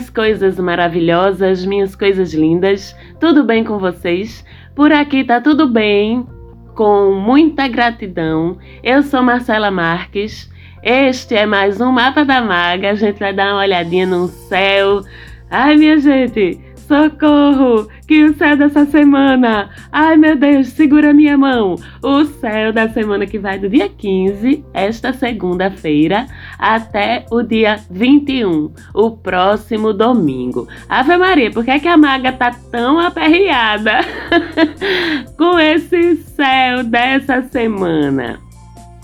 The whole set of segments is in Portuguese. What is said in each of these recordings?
Minhas coisas maravilhosas, minhas coisas lindas, tudo bem com vocês? Por aqui tá tudo bem, com muita gratidão. Eu sou Marcela Marques. Este é mais um Mapa da Maga. A gente vai dar uma olhadinha no céu. Ai, minha gente, Socorro! Que o céu dessa semana! Ai meu Deus, segura minha mão! O céu da semana que vai do dia 15, esta segunda-feira, até o dia 21, o próximo domingo. Ave Maria, por que, é que a maga tá tão aperreada com esse céu dessa semana?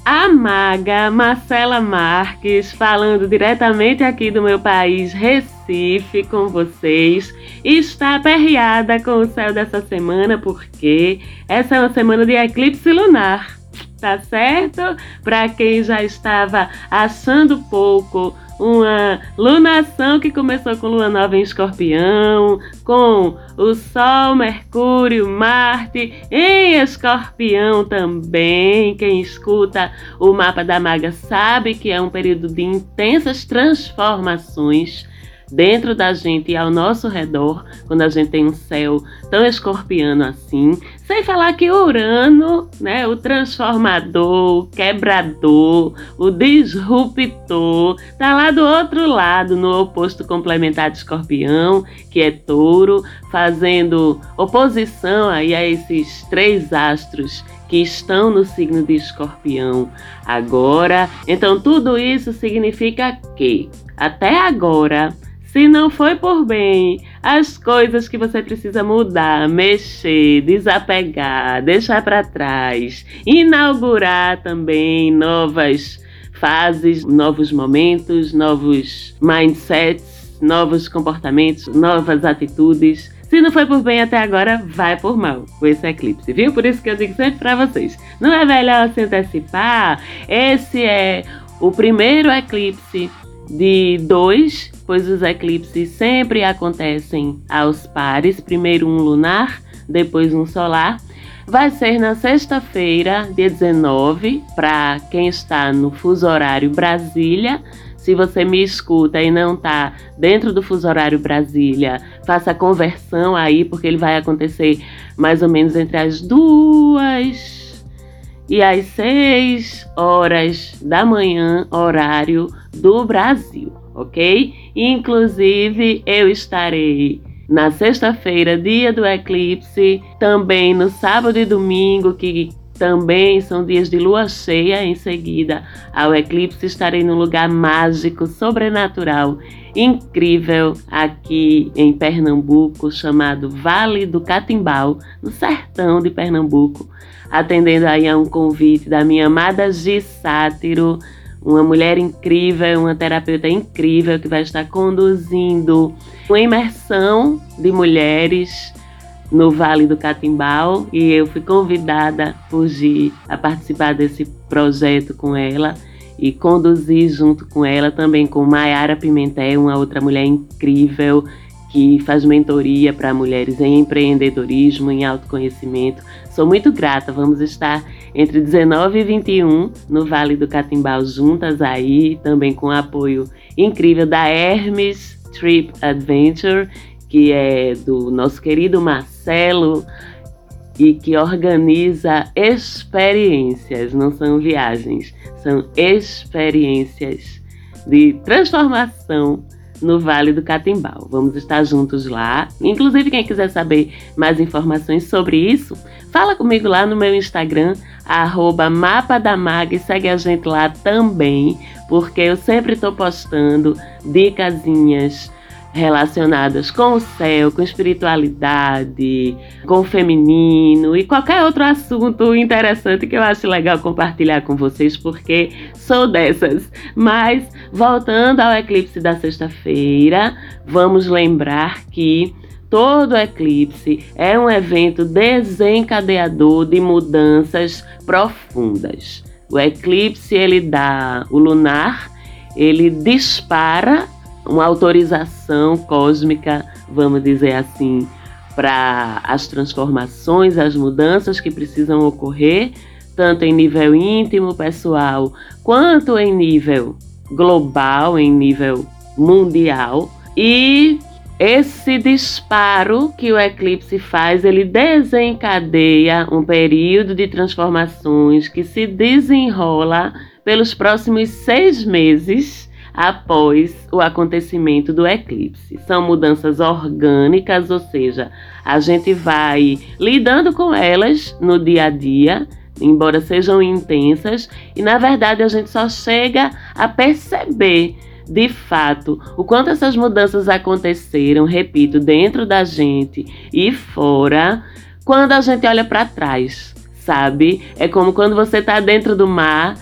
A maga Marcela Marques, falando diretamente aqui do meu país, Recife, com vocês, está aperreada com o céu dessa semana, porque essa é uma semana de eclipse lunar, tá certo? Para quem já estava achando pouco uma lunação que começou com lua nova em escorpião, com o Sol, Mercúrio, Marte em escorpião também. Quem escuta o mapa da maga sabe que é um período de intensas transformações dentro da gente e ao nosso redor, quando a gente tem um céu tão escorpiano assim. Sem falar que Urano, né, o transformador, o quebrador, o disruptor, tá lá do outro lado, no oposto complementar de Escorpião, que é Touro, fazendo oposição aí a esses três astros que estão no signo de Escorpião agora. Então tudo isso significa que até agora se não foi por bem, as coisas que você precisa mudar, mexer, desapegar, deixar para trás, inaugurar também novas fases, novos momentos, novos mindsets, novos comportamentos, novas atitudes. Se não foi por bem até agora, vai por mal com esse eclipse, viu? Por isso que eu digo sempre para vocês: não é melhor se antecipar? Esse é o primeiro eclipse de dois, pois os eclipses sempre acontecem aos pares, primeiro um lunar, depois um solar. Vai ser na sexta-feira, dia 19, para quem está no fuso horário Brasília. Se você me escuta e não está dentro do fuso horário Brasília, faça a conversão aí, porque ele vai acontecer mais ou menos entre as duas e às 6 horas da manhã, horário do Brasil, ok? Inclusive, eu estarei na sexta-feira, dia do eclipse, também no sábado e domingo, que também são dias de lua cheia. Em seguida ao eclipse, estarei num lugar mágico, sobrenatural, incrível, aqui em Pernambuco, chamado Vale do Catimbau, no sertão de Pernambuco, atendendo aí a um convite da minha amada Gi Sátiro, uma mulher incrível, uma terapeuta incrível que vai estar conduzindo uma imersão de mulheres no Vale do Catimbau. E eu fui convidada por Gi a participar desse projeto com ela e conduzir junto com ela também com Maiara Pimentel, uma outra mulher incrível que faz mentoria para mulheres em empreendedorismo, em autoconhecimento. Sou muito grata. Vamos estar entre 19 e 21 no Vale do Catimbau juntas aí, também com apoio incrível da Hermes Trip Adventure, que é do nosso querido Marcelo e que organiza experiências, não são viagens, são experiências de transformação no Vale do Catimbau. Vamos estar juntos lá. Inclusive, quem quiser saber mais informações sobre isso, fala comigo lá no meu Instagram, arroba e segue a gente lá também, porque eu sempre estou postando dicasinhas relacionadas com o céu, com espiritualidade, com o feminino e qualquer outro assunto interessante que eu acho legal compartilhar com vocês, porque sou dessas. Mas voltando ao eclipse da sexta-feira, vamos lembrar que Todo eclipse é um evento desencadeador de mudanças profundas. O eclipse ele dá o lunar, ele dispara uma autorização cósmica, vamos dizer assim, para as transformações, as mudanças que precisam ocorrer, tanto em nível íntimo, pessoal, quanto em nível global, em nível mundial. E esse disparo que o eclipse faz, ele desencadeia um período de transformações que se desenrola pelos próximos seis meses após o acontecimento do eclipse. São mudanças orgânicas, ou seja, a gente vai lidando com elas no dia a dia, embora sejam intensas, e na verdade a gente só chega a perceber de fato o quanto essas mudanças aconteceram, repito, dentro da gente e fora, quando a gente olha para trás, sabe? É como quando você está dentro do mar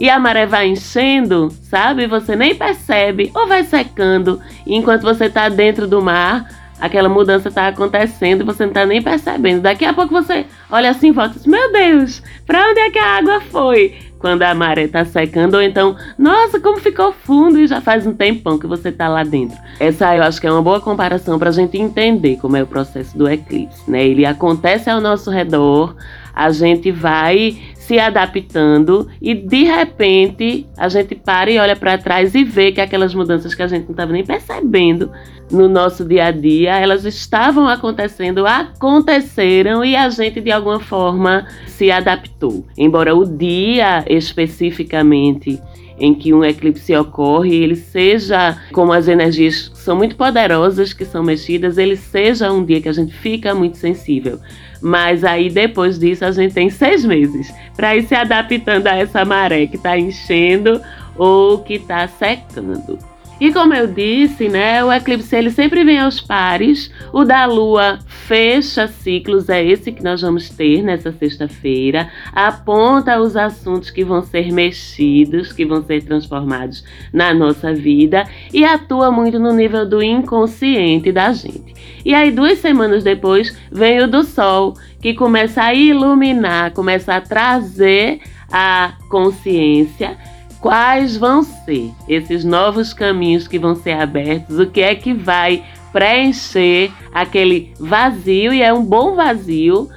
e a maré vai enchendo, sabe? Você nem percebe ou vai secando. E enquanto você está dentro do mar, aquela mudança está acontecendo e você não está nem percebendo. Daqui a pouco você olha assim e volta: Meu Deus, para onde é que a água foi? Quando a maré está secando, ou então, nossa, como ficou fundo e já faz um tempão que você está lá dentro. Essa eu acho que é uma boa comparação para a gente entender como é o processo do eclipse, né? Ele acontece ao nosso redor, a gente vai se adaptando e de repente a gente para e olha para trás e vê que aquelas mudanças que a gente não estava nem percebendo no nosso dia a dia, elas estavam acontecendo, aconteceram e a gente de alguma forma se adaptou. Embora o dia especificamente em que um eclipse ocorre, ele seja, como as energias são muito poderosas que são mexidas, ele seja um dia que a gente fica muito sensível. Mas aí depois disso a gente tem seis meses para ir se adaptando a essa maré que está enchendo ou que está secando. E como eu disse, né, o eclipse ele sempre vem aos pares. O da lua fecha ciclos, é esse que nós vamos ter nessa sexta-feira. Aponta os assuntos que vão ser mexidos, que vão ser transformados na nossa vida e atua muito no nível do inconsciente da gente. E aí, duas semanas depois, vem o do sol, que começa a iluminar, começa a trazer a consciência quais vão ser esses novos caminhos que vão ser abertos, o que é que vai preencher aquele vazio, e é um bom vazio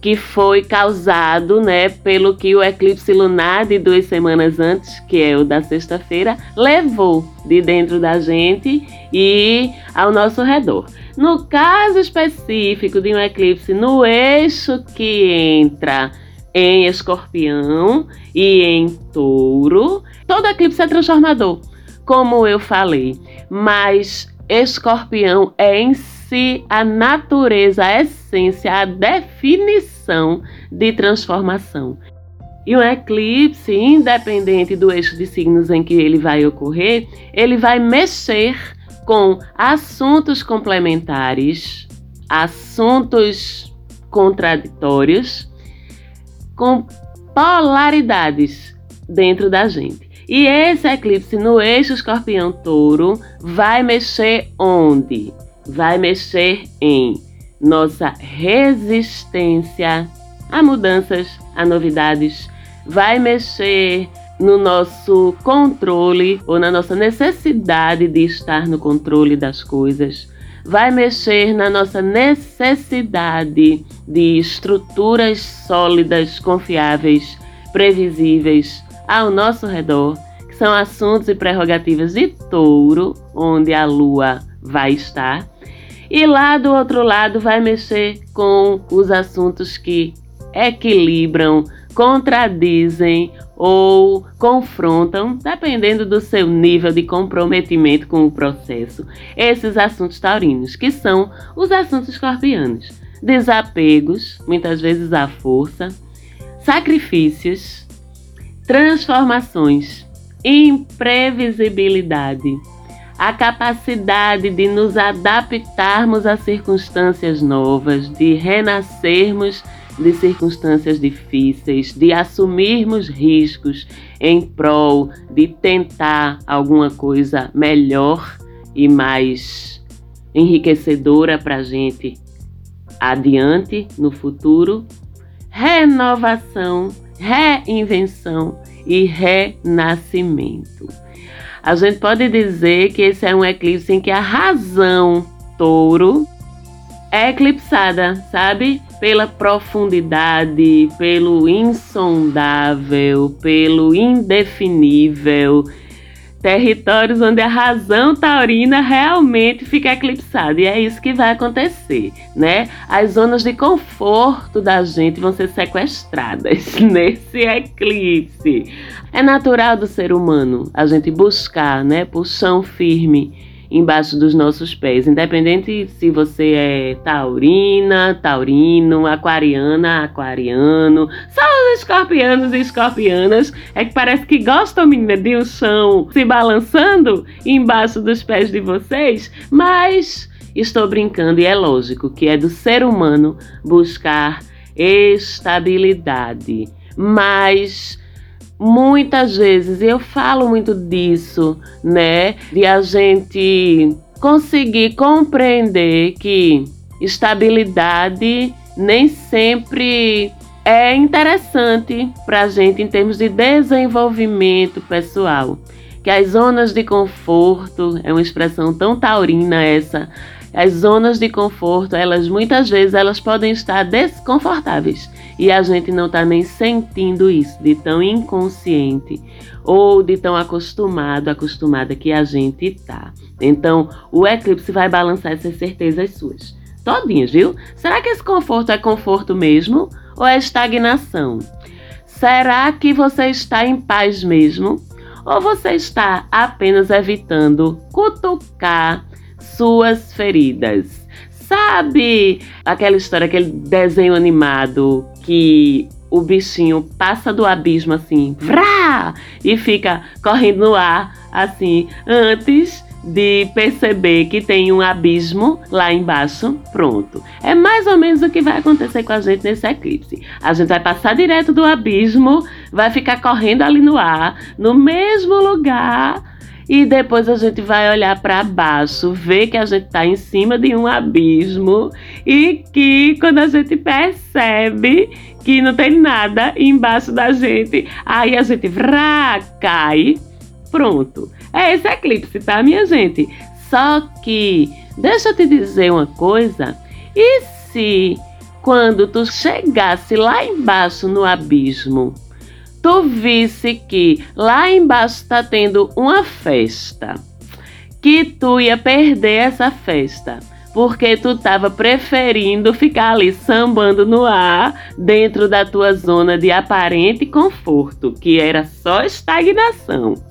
que foi causado, né, pelo que o eclipse lunar de duas semanas antes, que é o da sexta-feira, levou de dentro da gente e ao nosso redor. No caso específico de um eclipse no eixo que entra em escorpião e em touro. Todo eclipse é transformador, como eu falei, mas escorpião é em si a natureza, a essência, a definição de transformação. E um eclipse, independente do eixo de signos em que ele vai ocorrer, ele vai mexer com assuntos complementares, assuntos contraditórios com polaridades dentro da gente. E esse eclipse no eixo escorpião-touro vai mexer onde? Vai mexer em nossa resistência a mudanças, a novidades, vai mexer no nosso controle ou na nossa necessidade de estar no controle das coisas vai mexer na nossa necessidade de estruturas sólidas, confiáveis, previsíveis ao nosso redor, que são assuntos e prerrogativas de touro, onde a lua vai estar. E lá do outro lado vai mexer com os assuntos que equilibram, contradizem ou confrontam, dependendo do seu nível de comprometimento com o processo, esses assuntos taurinos, que são os assuntos escorpianos. Desapegos, muitas vezes à força, sacrifícios, transformações, imprevisibilidade, a capacidade de nos adaptarmos a circunstâncias novas, de renascermos de circunstâncias difíceis, de assumirmos riscos em prol de tentar alguma coisa melhor e mais enriquecedora para a gente adiante no futuro. Renovação, reinvenção e renascimento. A gente pode dizer que esse é um eclipse em que a razão touro é eclipsada, sabe? Pela profundidade, pelo insondável, pelo indefinível. territórios onde a razão taurina realmente fica eclipsada. E é isso que vai acontecer, né? As zonas de conforto da gente vão ser sequestradas nesse eclipse. É natural do ser humano a gente buscar, né, por chão firme embaixo dos nossos pés, independente se você é taurina, taurino, aquariana, aquariano, só os escorpianos e escorpianas é que parece que gostam, menina, de um chão se balançando embaixo dos pés de vocês, mas estou brincando e é lógico que é do ser humano buscar estabilidade, mas muitas vezes, e eu falo muito disso, né? De a gente conseguir compreender que estabilidade nem sempre é interessante para a gente em termos de desenvolvimento pessoal. Que as zonas de conforto é uma expressão tão taurina essa. As zonas de conforto, elas muitas vezes elas podem estar desconfortáveis e a gente não está nem sentindo isso, de tão inconsciente ou de tão acostumado, acostumada que a gente tá. Então, o eclipse vai balançar essas certezas suas. Todinhas, viu? Será que esse conforto é conforto mesmo ou é estagnação? Será que você está em paz mesmo? Ou você está apenas evitando cutucar suas feridas? Sabe aquela história, aquele desenho animado que o bichinho passa do abismo assim, vrá, e fica correndo no ar assim, antes de perceber que tem um abismo lá embaixo, pronto. É mais ou menos o que vai acontecer com a gente nesse eclipse. A gente vai passar direto do abismo, vai ficar correndo ali no ar, no mesmo lugar e depois a gente vai olhar para baixo, ver que a gente está em cima de um abismo e que quando a gente percebe que não tem nada embaixo da gente, aí a gente vrá, cai. Pronto. É esse eclipse, tá, minha gente? Só que, deixa eu te dizer uma coisa. E se quando tu chegasse lá embaixo no abismo, tu visse que lá embaixo está tendo uma festa, que tu ia perder essa festa, porque tu estava preferindo ficar ali sambando no ar dentro da tua zona de aparente conforto, que era só estagnação.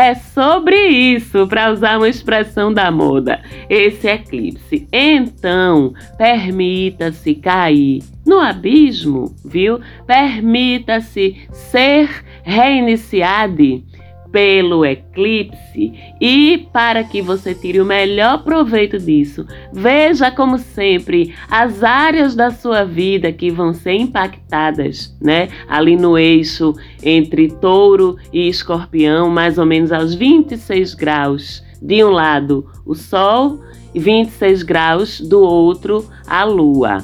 É sobre isso, para usar uma expressão da moda, esse eclipse. Então, permita-se cair no abismo, viu? Permita-se ser reiniciado pelo eclipse e para que você tire o melhor proveito disso, veja como sempre as áreas da sua vida que vão ser impactadas, né? Ali no eixo entre Touro e Escorpião, mais ou menos aos 26 graus. De um lado, o Sol, e 26 graus do outro, a Lua.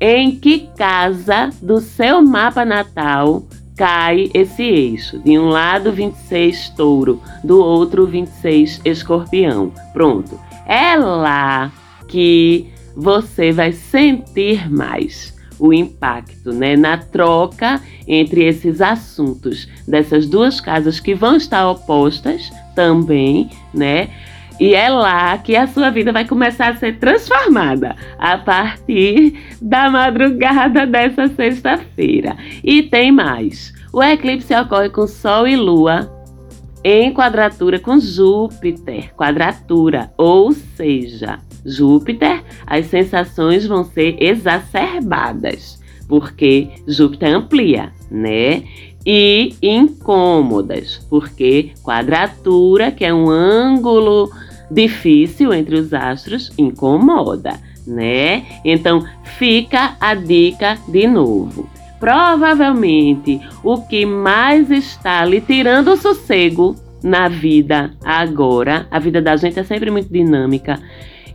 Em que casa do seu mapa natal cai esse eixo. De um lado, 26 touro, do outro, 26 escorpião. Pronto. É lá que você vai sentir mais o impacto, né, na troca entre esses assuntos dessas duas casas que vão estar opostas também, né? E é lá que a sua vida vai começar a ser transformada a partir da madrugada dessa sexta-feira. E tem mais. O eclipse ocorre com Sol e Lua em quadratura com Júpiter, quadratura, ou seja, Júpiter, as sensações vão ser exacerbadas, porque Júpiter amplia, né? E incômodas, porque quadratura, que é um ângulo difícil entre os astros incomoda, né? Então fica a dica de novo. Provavelmente o que mais está lhe tirando o sossego na vida agora, a vida da gente é sempre muito dinâmica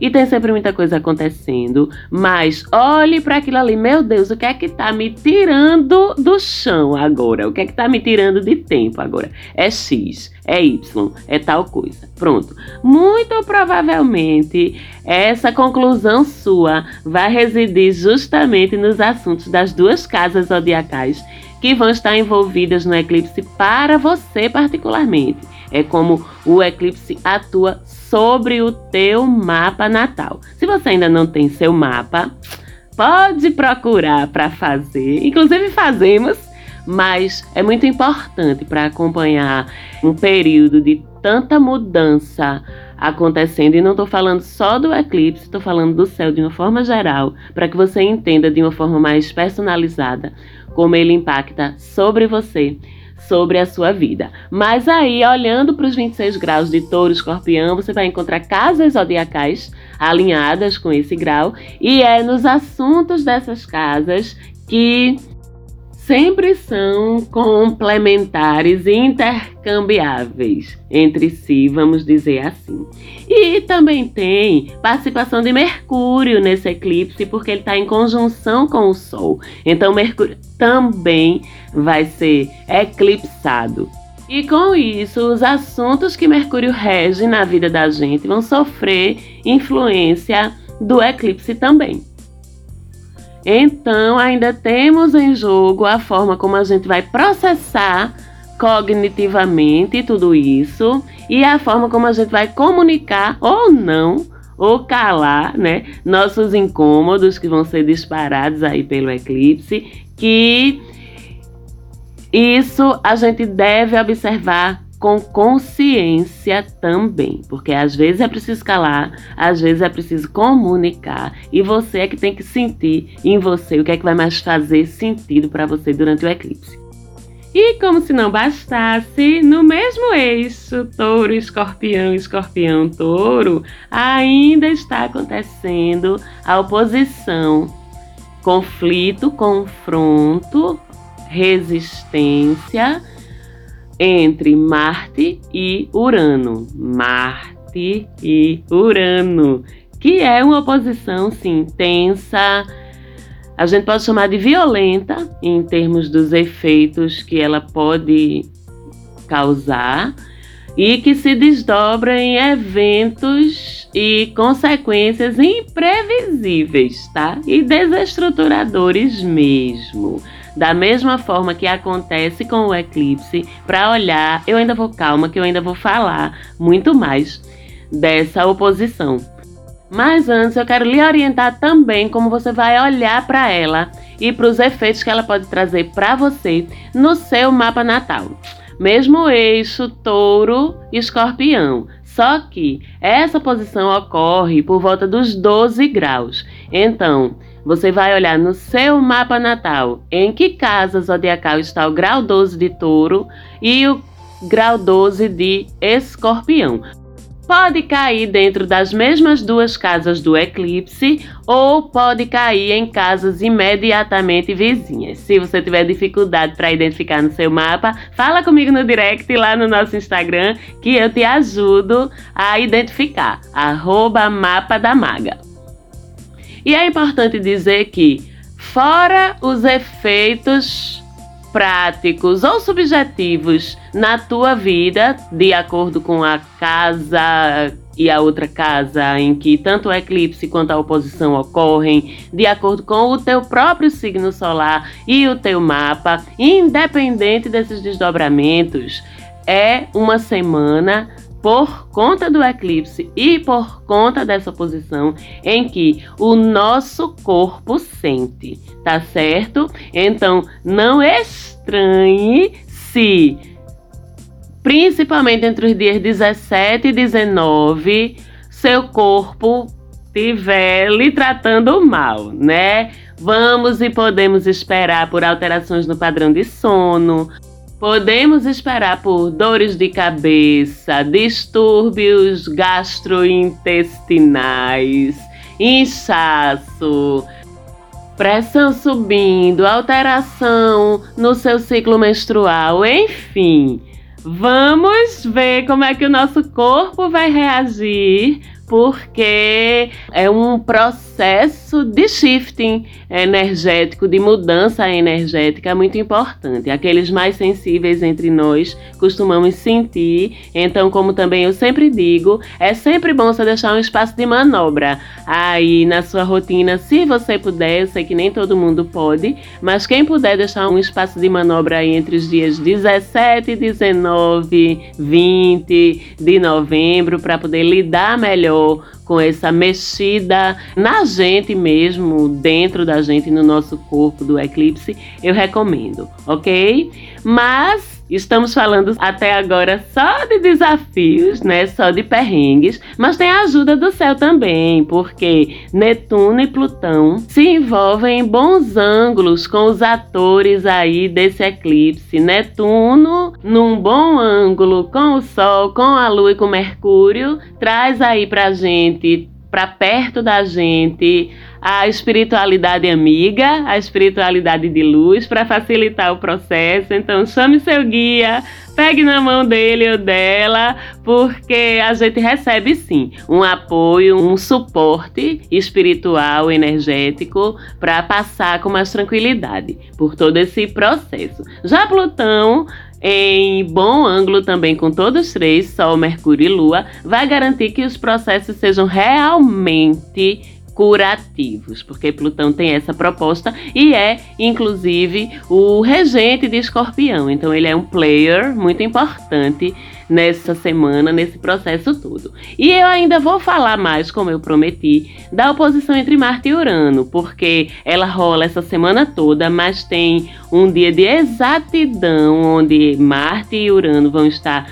e tem sempre muita coisa acontecendo, mas olhe para aquilo ali, meu Deus, o que é que tá me tirando do chão agora? O que é que tá me tirando de tempo agora? É X, é Y, é tal coisa. Pronto. Muito provavelmente essa conclusão sua vai residir justamente nos assuntos das duas casas zodiacais que vão estar envolvidas no eclipse para você particularmente. É como o eclipse atua sobre o teu mapa natal. Se você ainda não tem seu mapa, pode procurar para fazer. Inclusive fazemos, mas é muito importante para acompanhar um período de tanta mudança acontecendo. E não estou falando só do eclipse, estou falando do céu de uma forma geral, para que você entenda de uma forma mais personalizada como ele impacta sobre você sobre a sua vida. Mas aí, olhando para os 26 graus de touro escorpião, você vai encontrar casas zodiacais alinhadas com esse grau, e é nos assuntos dessas casas que sempre são complementares e intercambiáveis entre si, vamos dizer assim. E também tem participação de Mercúrio nesse eclipse, porque ele está em conjunção com o Sol. Então, Mercúrio também vai ser eclipsado. E com isso, os assuntos que Mercúrio rege na vida da gente vão sofrer influência do eclipse também. Então, ainda temos em jogo a forma como a gente vai processar cognitivamente tudo isso e a forma como a gente vai comunicar ou não ou calar, né, nossos incômodos que vão ser disparados aí pelo eclipse, que isso a gente deve observar com consciência também, porque às vezes é preciso calar, às vezes é preciso comunicar, e você é que tem que sentir em você o que é que vai mais fazer sentido para você durante o eclipse. E como se não bastasse, no mesmo eixo touro, escorpião, escorpião, touro, ainda está acontecendo a oposição, conflito, confronto, resistência entre Marte e Urano. Marte e Urano, que é uma oposição, sim, tensa. A gente pode chamar de violenta em termos dos efeitos que ela pode causar e que se desdobra em eventos e consequências imprevisíveis, tá? E desestruturadores mesmo. Da mesma forma que acontece com o eclipse, para olhar, eu ainda vou calma, que eu ainda vou falar muito mais dessa oposição. Mas antes eu quero lhe orientar também como você vai olhar para ela e para os efeitos que ela pode trazer para você no seu mapa natal. Mesmo eixo touro escorpião, só que essa posição ocorre por volta dos 12 graus. Então, você vai olhar no seu mapa natal em que casa zodiacal está o grau 12 de touro e o grau 12 de escorpião. Pode cair dentro das mesmas duas casas do eclipse ou pode cair em casas imediatamente vizinhas. Se você tiver dificuldade para identificar no seu mapa, fala comigo no direct lá no nosso Instagram que eu te ajudo a identificar. Arroba mapa da maga. E é importante dizer que, fora os efeitos práticos ou subjetivos na tua vida, de acordo com a casa e a outra casa em que tanto o eclipse quanto a oposição ocorrem, de acordo com o teu próprio signo solar e o teu mapa, independente desses desdobramentos, é uma semana por conta do eclipse e por conta dessa posição em que o nosso corpo sente, tá certo? Então, não estranhe se, principalmente entre os dias 17 e 19, seu corpo estiver lhe tratando mal, né? Vamos e podemos esperar por alterações no padrão de sono, Podemos esperar por dores de cabeça, distúrbios gastrointestinais, inchaço, pressão subindo, alteração no seu ciclo menstrual, enfim. Vamos ver como é que o nosso corpo vai reagir porque é um processo de shifting energético, de mudança energética muito importante. Aqueles mais sensíveis entre nós costumamos sentir, então, como também eu sempre digo, é sempre bom você deixar um espaço de manobra aí na sua rotina, se você puder. Eu sei que nem todo mundo pode, mas quem puder deixar um espaço de manobra aí entre os dias 17, 19, 20 de novembro para poder lidar melhor com essa mexida na gente mesmo, dentro da gente, no nosso corpo do eclipse, eu recomendo, ok? Mas Estamos falando até agora só de desafios, né? Só de perrengues, mas tem a ajuda do céu também, porque Netuno e Plutão se envolvem em bons ângulos com os atores aí desse eclipse. Netuno, num bom ângulo com o Sol, com a Lua e com Mercúrio, traz aí pra gente para perto da gente a espiritualidade amiga, a espiritualidade de luz para facilitar o processo. Então, chame seu guia, pegue na mão dele ou dela, porque a gente recebe sim um apoio, um suporte espiritual, energético para passar com mais tranquilidade por todo esse processo. Já Plutão em bom ângulo também com todos três, Sol, Mercúrio e Lua, vai garantir que os processos sejam realmente curativos, porque Plutão tem essa proposta e é, inclusive, o regente de Escorpião. Então, ele é um player muito importante nessa semana, nesse processo todo. E eu ainda vou falar mais, como eu prometi, da oposição entre Marte e Urano, porque ela rola essa semana toda, mas tem um dia de exatidão onde Marte e Urano vão estar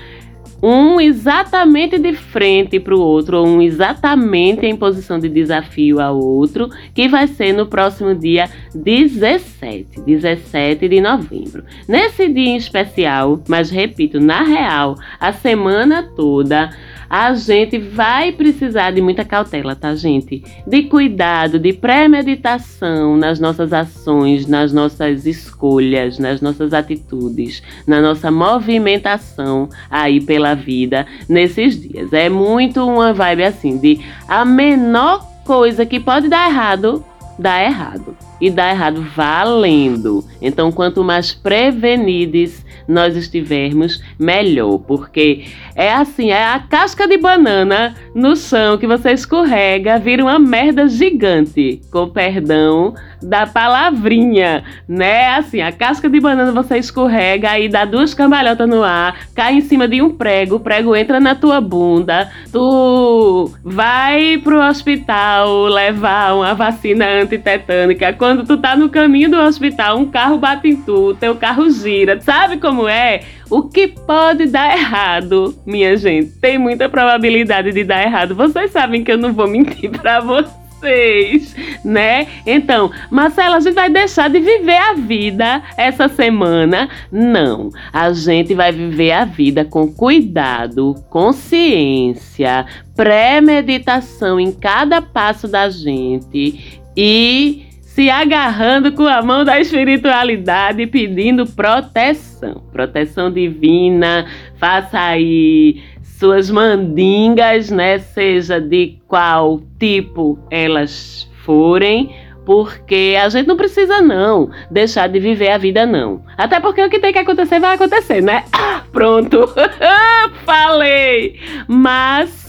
um exatamente de frente para o outro, ou um exatamente em posição de desafio ao outro, que vai ser no próximo dia 17, 17 de novembro. Nesse dia em especial, mas repito, na real, a semana toda a gente vai precisar de muita cautela, tá, gente? De cuidado, de premeditação nas nossas ações, nas nossas escolhas, nas nossas atitudes, na nossa movimentação aí pela vida nesses dias. É muito uma vibe assim de a menor coisa que pode dar errado, dá errado. E dá errado valendo. Então, quanto mais prevenidos nós estivermos, melhor. Porque é assim, é a casca de banana no chão que você escorrega, vira uma merda gigante. Com perdão da palavrinha, né? Assim, a casca de banana você escorrega, aí dá duas cambalhotas no ar, cai em cima de um prego, o prego entra na tua bunda, tu vai pro hospital levar uma vacina antitetânica. Quando tu tá no caminho do hospital, um carro bate em tu, teu carro gira. Sabe como é? O que pode dar errado, minha gente? Tem muita probabilidade de dar errado. Vocês sabem que eu não vou mentir vocês vocês, né? Então, Marcela, a gente vai deixar de viver a vida essa semana? Não. A gente vai viver a vida com cuidado, consciência, premeditação em cada passo da gente e se agarrando com a mão da espiritualidade, pedindo proteção, proteção divina. Faça aí suas mandingas, né? Seja de qual tipo elas forem, porque a gente não precisa não deixar de viver a vida não. Até porque o que tem que acontecer vai acontecer, né? Ah, pronto. Falei. Mas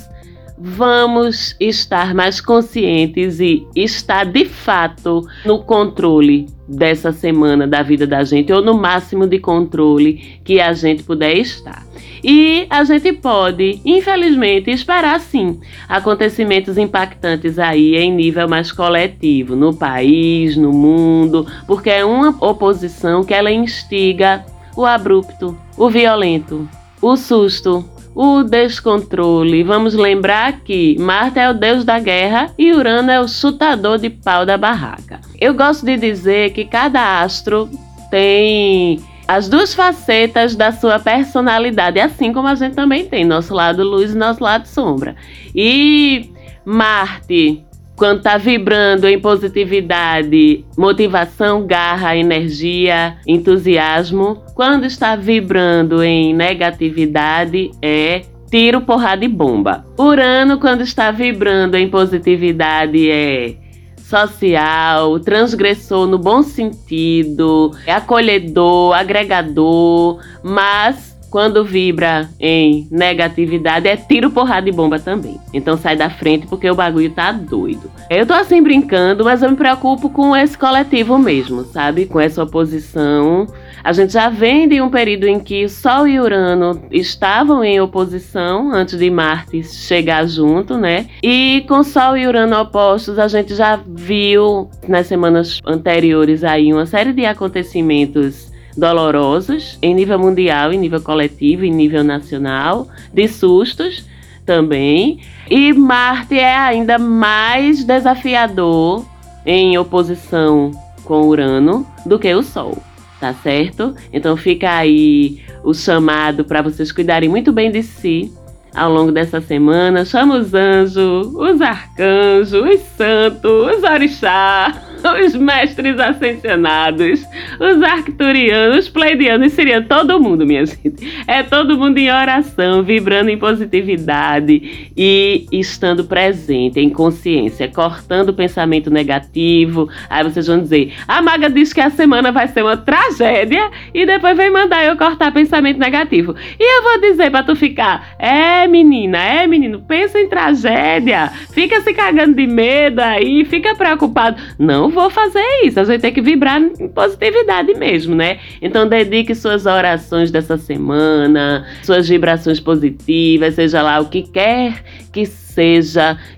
vamos estar mais conscientes e estar de fato no controle dessa semana da vida da gente, ou no máximo de controle que a gente puder estar. E a gente pode, infelizmente, esperar sim acontecimentos impactantes aí em nível mais coletivo, no país, no mundo, porque é uma oposição que ela instiga o abrupto, o violento, o susto, o descontrole. Vamos lembrar que Marte é o deus da guerra e Urano é o chutador de pau da barraca. Eu gosto de dizer que cada astro tem as duas facetas da sua personalidade, assim como a gente também tem nosso lado luz e nosso lado sombra. E Marte quando está vibrando em positividade, motivação, garra, energia, entusiasmo. Quando está vibrando em negatividade, é tiro, porrada e bomba. Urano, quando está vibrando em positividade, é social, transgressor no bom sentido, é acolhedor, agregador, mas quando vibra em negatividade, é tiro, porrada e bomba também. Então sai da frente porque o bagulho tá doido. Eu tô assim brincando, mas eu me preocupo com esse coletivo mesmo, sabe? Com essa oposição. A gente já vem de um período em que Sol e Urano estavam em oposição antes de Marte chegar junto, né? E com Sol e Urano opostos, a gente já viu nas semanas anteriores aí uma série de acontecimentos dolorosos em nível mundial, em nível coletivo, em nível nacional, de sustos também. E Marte é ainda mais desafiador em oposição com Urano do que o Sol, tá certo? Então fica aí o chamado para vocês cuidarem muito bem de si ao longo dessa semana. Chama os anjos, os arcanjos, os santos, os orixás os mestres ascensionados, os arcturianos, os pleidianos, seria todo mundo, minha gente. É todo mundo em oração, vibrando em positividade e estando presente em consciência, cortando o pensamento negativo. Aí vocês vão dizer: a maga diz que a semana vai ser uma tragédia e depois vem mandar eu cortar pensamento negativo. E eu vou dizer para tu ficar: é menina, é menino, pensa em tragédia, fica se cagando de medo aí, fica preocupado. Não vou fazer isso. A gente tem que vibrar em positividade mesmo, né? Então dedique suas orações dessa semana, suas vibrações positivas, seja lá o que quer que seja,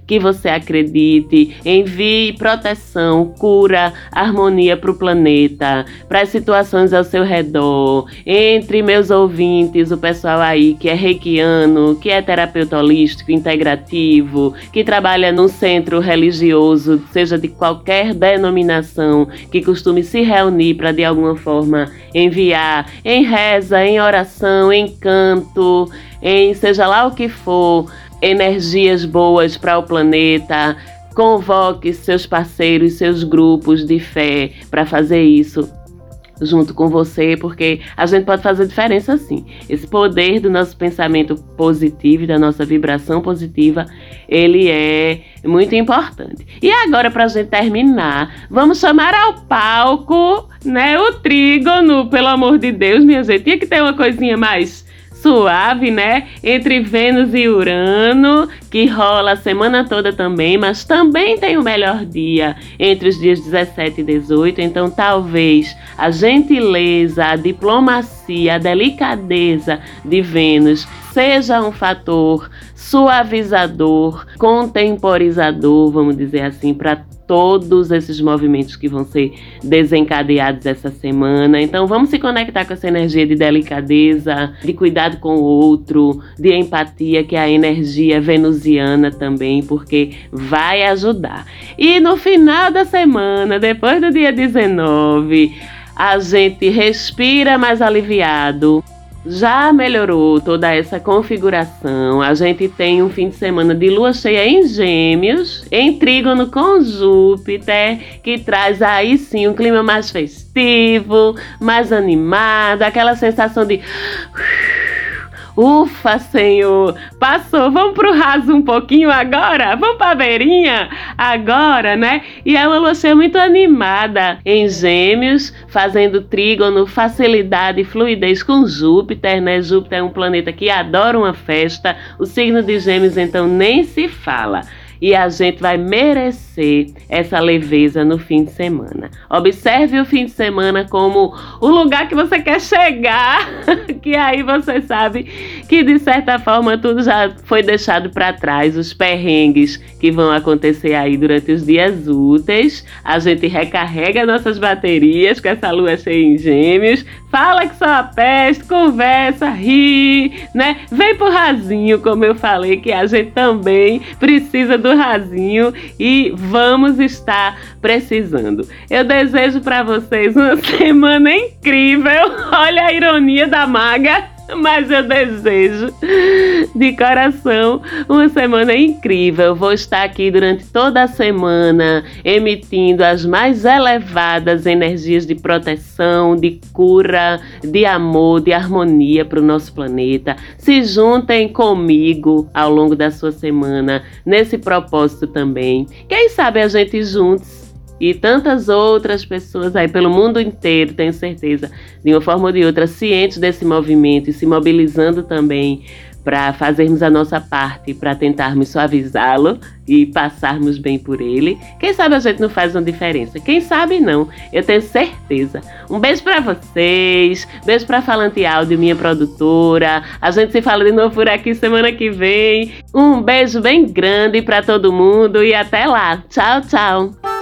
que você acredite, envie proteção, cura, harmonia para o planeta, para as situações ao seu redor. Entre meus ouvintes, o pessoal aí que é reikiano, que é terapeuta holístico, integrativo, que trabalha num centro religioso, seja de qualquer denominação, que costume se reunir para de alguma forma enviar em reza, em oração, em canto, em seja lá o que for energias boas para o planeta. Convoque seus parceiros, seus grupos de fé para fazer isso junto com você, porque a gente pode fazer diferença sim. Esse poder do nosso pensamento positivo, da nossa vibração positiva, ele é muito importante. E agora, para a gente terminar, vamos chamar ao palco, né, o trígono, pelo amor de Deus, minha gente. Tinha que ter uma coisinha mais suave, né? Entre Vênus e Urano, que rola a semana toda também, mas também tem o melhor dia entre os dias 17 e 18. Então, talvez a gentileza, a diplomacia, a delicadeza de Vênus seja um fator suavizador, contemporizador, vamos dizer assim, para todos esses movimentos que vão ser desencadeados essa semana. Então vamos se conectar com essa energia de delicadeza, de cuidado com o outro, de empatia, que é a energia venusiana também, porque vai ajudar. E no final da semana, depois do dia 19, a gente respira mais aliviado já melhorou toda essa configuração. A gente tem um fim de semana de lua cheia em Gêmeos, em trígono com Júpiter, que traz aí sim um clima mais festivo, mais animado, aquela sensação de Ufa, Senhor! Passou, vamos pro raso um pouquinho agora? Vamos pra beirinha agora, né? E lua cheia muito animada em Gêmeos, fazendo trígono, facilidade e fluidez com Júpiter, né? Júpiter é um planeta que adora uma festa, o signo de Gêmeos então nem se fala e a gente vai merecer essa leveza no fim de semana. Observe o fim de semana como o lugar que você quer chegar, que aí você sabe que de certa forma tudo já foi deixado para trás, os perrengues que vão acontecer aí durante os dias úteis. A gente recarrega nossas baterias com essa lua cheia em Gêmeos, fala que só a peste, conversa, ri, né? Vem pro rasinho, como eu falei, que a gente também precisa do rasinho e vamos estar precisando. Eu desejo para vocês uma semana incrível. Olha a ironia da maga. Mas eu desejo de coração uma semana incrível. Vou estar aqui durante toda a semana emitindo as mais elevadas energias de proteção, de cura, de amor, de harmonia para o nosso planeta. Se juntem comigo ao longo da sua semana nesse propósito também. Quem sabe a gente juntos e tantas outras pessoas aí pelo mundo inteiro, tenho certeza, de uma forma ou de outra, cientes desse movimento e se mobilizando também para fazermos a nossa parte, para tentarmos suavizá-lo e passarmos bem por ele. Quem sabe a gente não faz uma diferença? Quem sabe não? Eu tenho certeza. Um beijo para vocês, beijo para Falante Áudio, minha produtora. A gente se fala de novo por aqui semana que vem. Um beijo bem grande para todo mundo e até lá. Tchau, tchau.